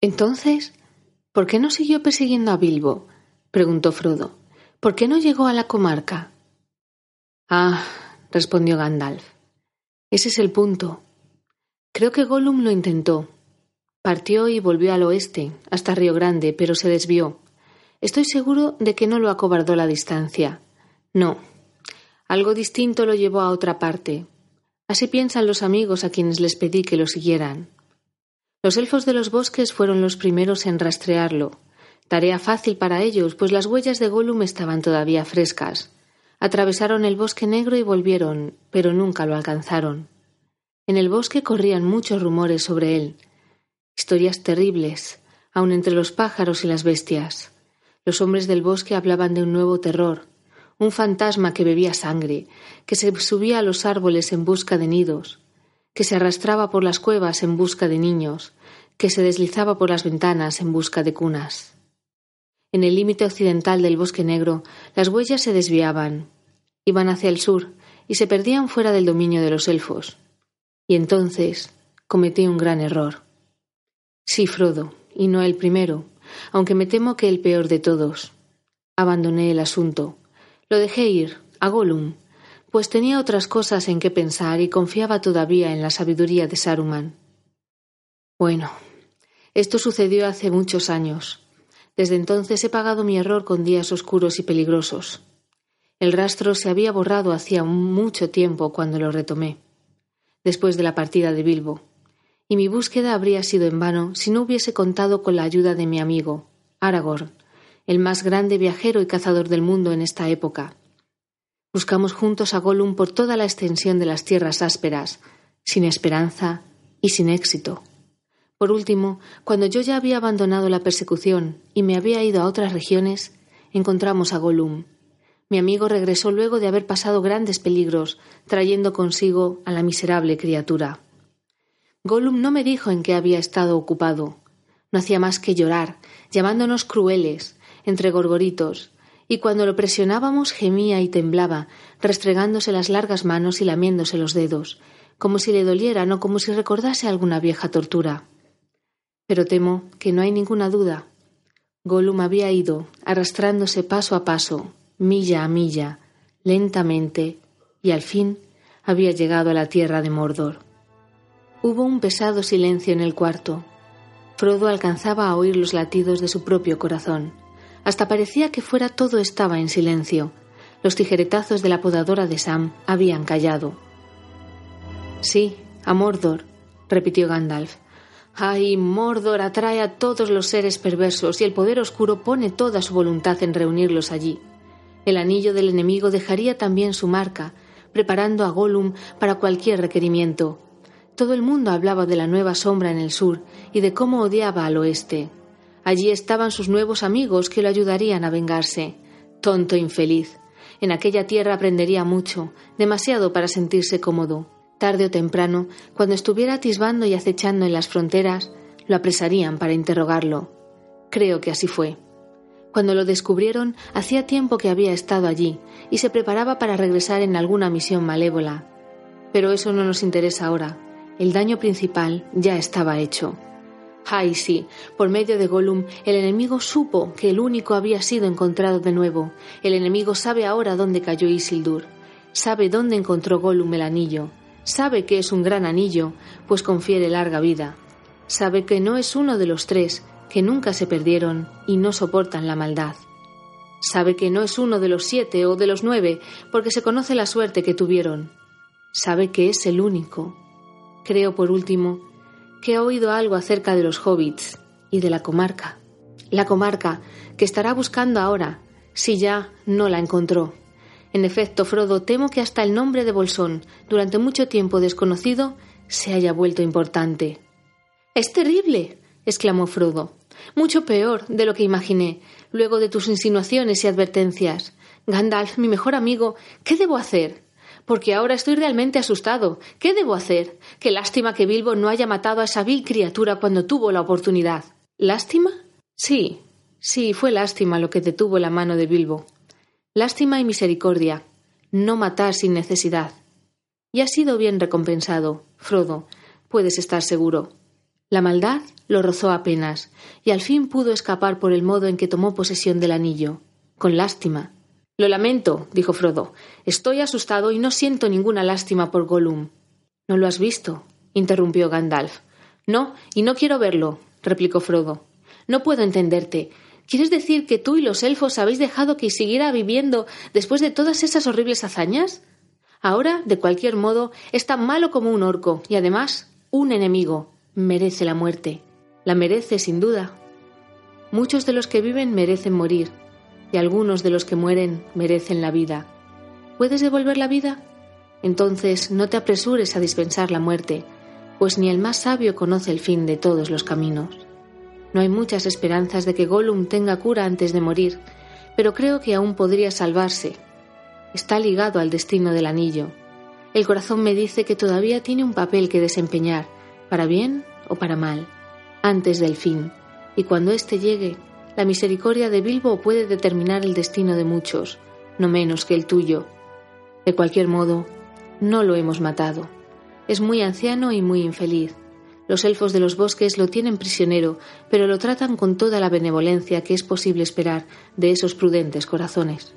Entonces, ¿por qué no siguió persiguiendo a Bilbo? preguntó Frodo. ¿Por qué no llegó a la comarca? Ah, respondió Gandalf. Ese es el punto. Creo que Gollum lo intentó. Partió y volvió al oeste, hasta Río Grande, pero se desvió. Estoy seguro de que no lo acobardó la distancia. No. Algo distinto lo llevó a otra parte. Así piensan los amigos a quienes les pedí que lo siguieran. Los elfos de los bosques fueron los primeros en rastrearlo. Tarea fácil para ellos, pues las huellas de Gollum estaban todavía frescas. Atravesaron el bosque negro y volvieron, pero nunca lo alcanzaron. En el bosque corrían muchos rumores sobre él, historias terribles, aun entre los pájaros y las bestias. Los hombres del bosque hablaban de un nuevo terror, un fantasma que bebía sangre, que se subía a los árboles en busca de nidos, que se arrastraba por las cuevas en busca de niños, que se deslizaba por las ventanas en busca de cunas. En el límite occidental del bosque negro, las huellas se desviaban, iban hacia el sur y se perdían fuera del dominio de los elfos. Y entonces cometí un gran error. Sí, Frodo, y no el primero, aunque me temo que el peor de todos. Abandoné el asunto. Lo dejé ir, a Gollum, pues tenía otras cosas en que pensar y confiaba todavía en la sabiduría de Saruman. Bueno, esto sucedió hace muchos años. Desde entonces he pagado mi error con días oscuros y peligrosos. El rastro se había borrado hacía mucho tiempo cuando lo retomé, después de la partida de Bilbo y mi búsqueda habría sido en vano si no hubiese contado con la ayuda de mi amigo, Aragorn, el más grande viajero y cazador del mundo en esta época. Buscamos juntos a Gollum por toda la extensión de las tierras ásperas, sin esperanza y sin éxito. Por último, cuando yo ya había abandonado la persecución y me había ido a otras regiones, encontramos a Gollum. Mi amigo regresó luego de haber pasado grandes peligros, trayendo consigo a la miserable criatura. Gollum no me dijo en qué había estado ocupado. No hacía más que llorar, llamándonos crueles, entre gorgoritos, y cuando lo presionábamos gemía y temblaba, restregándose las largas manos y lamiéndose los dedos, como si le dolieran o como si recordase alguna vieja tortura. Pero temo que no hay ninguna duda. Gollum había ido, arrastrándose paso a paso, milla a milla, lentamente, y al fin había llegado a la tierra de Mordor. Hubo un pesado silencio en el cuarto. Frodo alcanzaba a oír los latidos de su propio corazón. Hasta parecía que fuera todo estaba en silencio. Los tijeretazos de la podadora de Sam habían callado. Sí, a Mordor, repitió Gandalf. Ay, Mordor atrae a todos los seres perversos y el poder oscuro pone toda su voluntad en reunirlos allí. El anillo del enemigo dejaría también su marca, preparando a Gollum para cualquier requerimiento. Todo el mundo hablaba de la nueva sombra en el sur y de cómo odiaba al oeste. Allí estaban sus nuevos amigos que lo ayudarían a vengarse. Tonto infeliz. En aquella tierra aprendería mucho, demasiado para sentirse cómodo. Tarde o temprano, cuando estuviera atisbando y acechando en las fronteras, lo apresarían para interrogarlo. Creo que así fue. Cuando lo descubrieron, hacía tiempo que había estado allí y se preparaba para regresar en alguna misión malévola. Pero eso no nos interesa ahora. El daño principal ya estaba hecho. Ay, sí, por medio de Gollum, el enemigo supo que el único había sido encontrado de nuevo. El enemigo sabe ahora dónde cayó Isildur. Sabe dónde encontró Gollum el anillo. Sabe que es un gran anillo, pues confiere larga vida. Sabe que no es uno de los tres, que nunca se perdieron y no soportan la maldad. Sabe que no es uno de los siete o de los nueve, porque se conoce la suerte que tuvieron. Sabe que es el único, Creo, por último, que ha oído algo acerca de los hobbits y de la comarca. La comarca que estará buscando ahora, si ya no la encontró. En efecto, Frodo, temo que hasta el nombre de Bolsón, durante mucho tiempo desconocido, se haya vuelto importante. Es terrible, exclamó Frodo. Mucho peor de lo que imaginé, luego de tus insinuaciones y advertencias. Gandalf, mi mejor amigo, ¿qué debo hacer? Porque ahora estoy realmente asustado. ¿Qué debo hacer? Qué lástima que Bilbo no haya matado a esa vil criatura cuando tuvo la oportunidad. ¿Lástima? Sí, sí, fue lástima lo que detuvo la mano de Bilbo. Lástima y misericordia. No matar sin necesidad. Y ha sido bien recompensado, Frodo, puedes estar seguro. La maldad lo rozó apenas, y al fin pudo escapar por el modo en que tomó posesión del anillo, con lástima. Lo lamento, dijo Frodo. Estoy asustado y no siento ninguna lástima por Gollum. ¿No lo has visto? interrumpió Gandalf. No, y no quiero verlo, replicó Frodo. No puedo entenderte. ¿Quieres decir que tú y los elfos habéis dejado que siguiera viviendo después de todas esas horribles hazañas? Ahora, de cualquier modo, es tan malo como un orco y además un enemigo. Merece la muerte. La merece, sin duda. Muchos de los que viven merecen morir, y algunos de los que mueren merecen la vida. ¿Puedes devolver la vida? Entonces no te apresures a dispensar la muerte, pues ni el más sabio conoce el fin de todos los caminos. No hay muchas esperanzas de que Gollum tenga cura antes de morir, pero creo que aún podría salvarse. Está ligado al destino del anillo. El corazón me dice que todavía tiene un papel que desempeñar, para bien o para mal, antes del fin, y cuando éste llegue, la misericordia de Bilbo puede determinar el destino de muchos, no menos que el tuyo. De cualquier modo, no lo hemos matado. Es muy anciano y muy infeliz. Los elfos de los bosques lo tienen prisionero, pero lo tratan con toda la benevolencia que es posible esperar de esos prudentes corazones.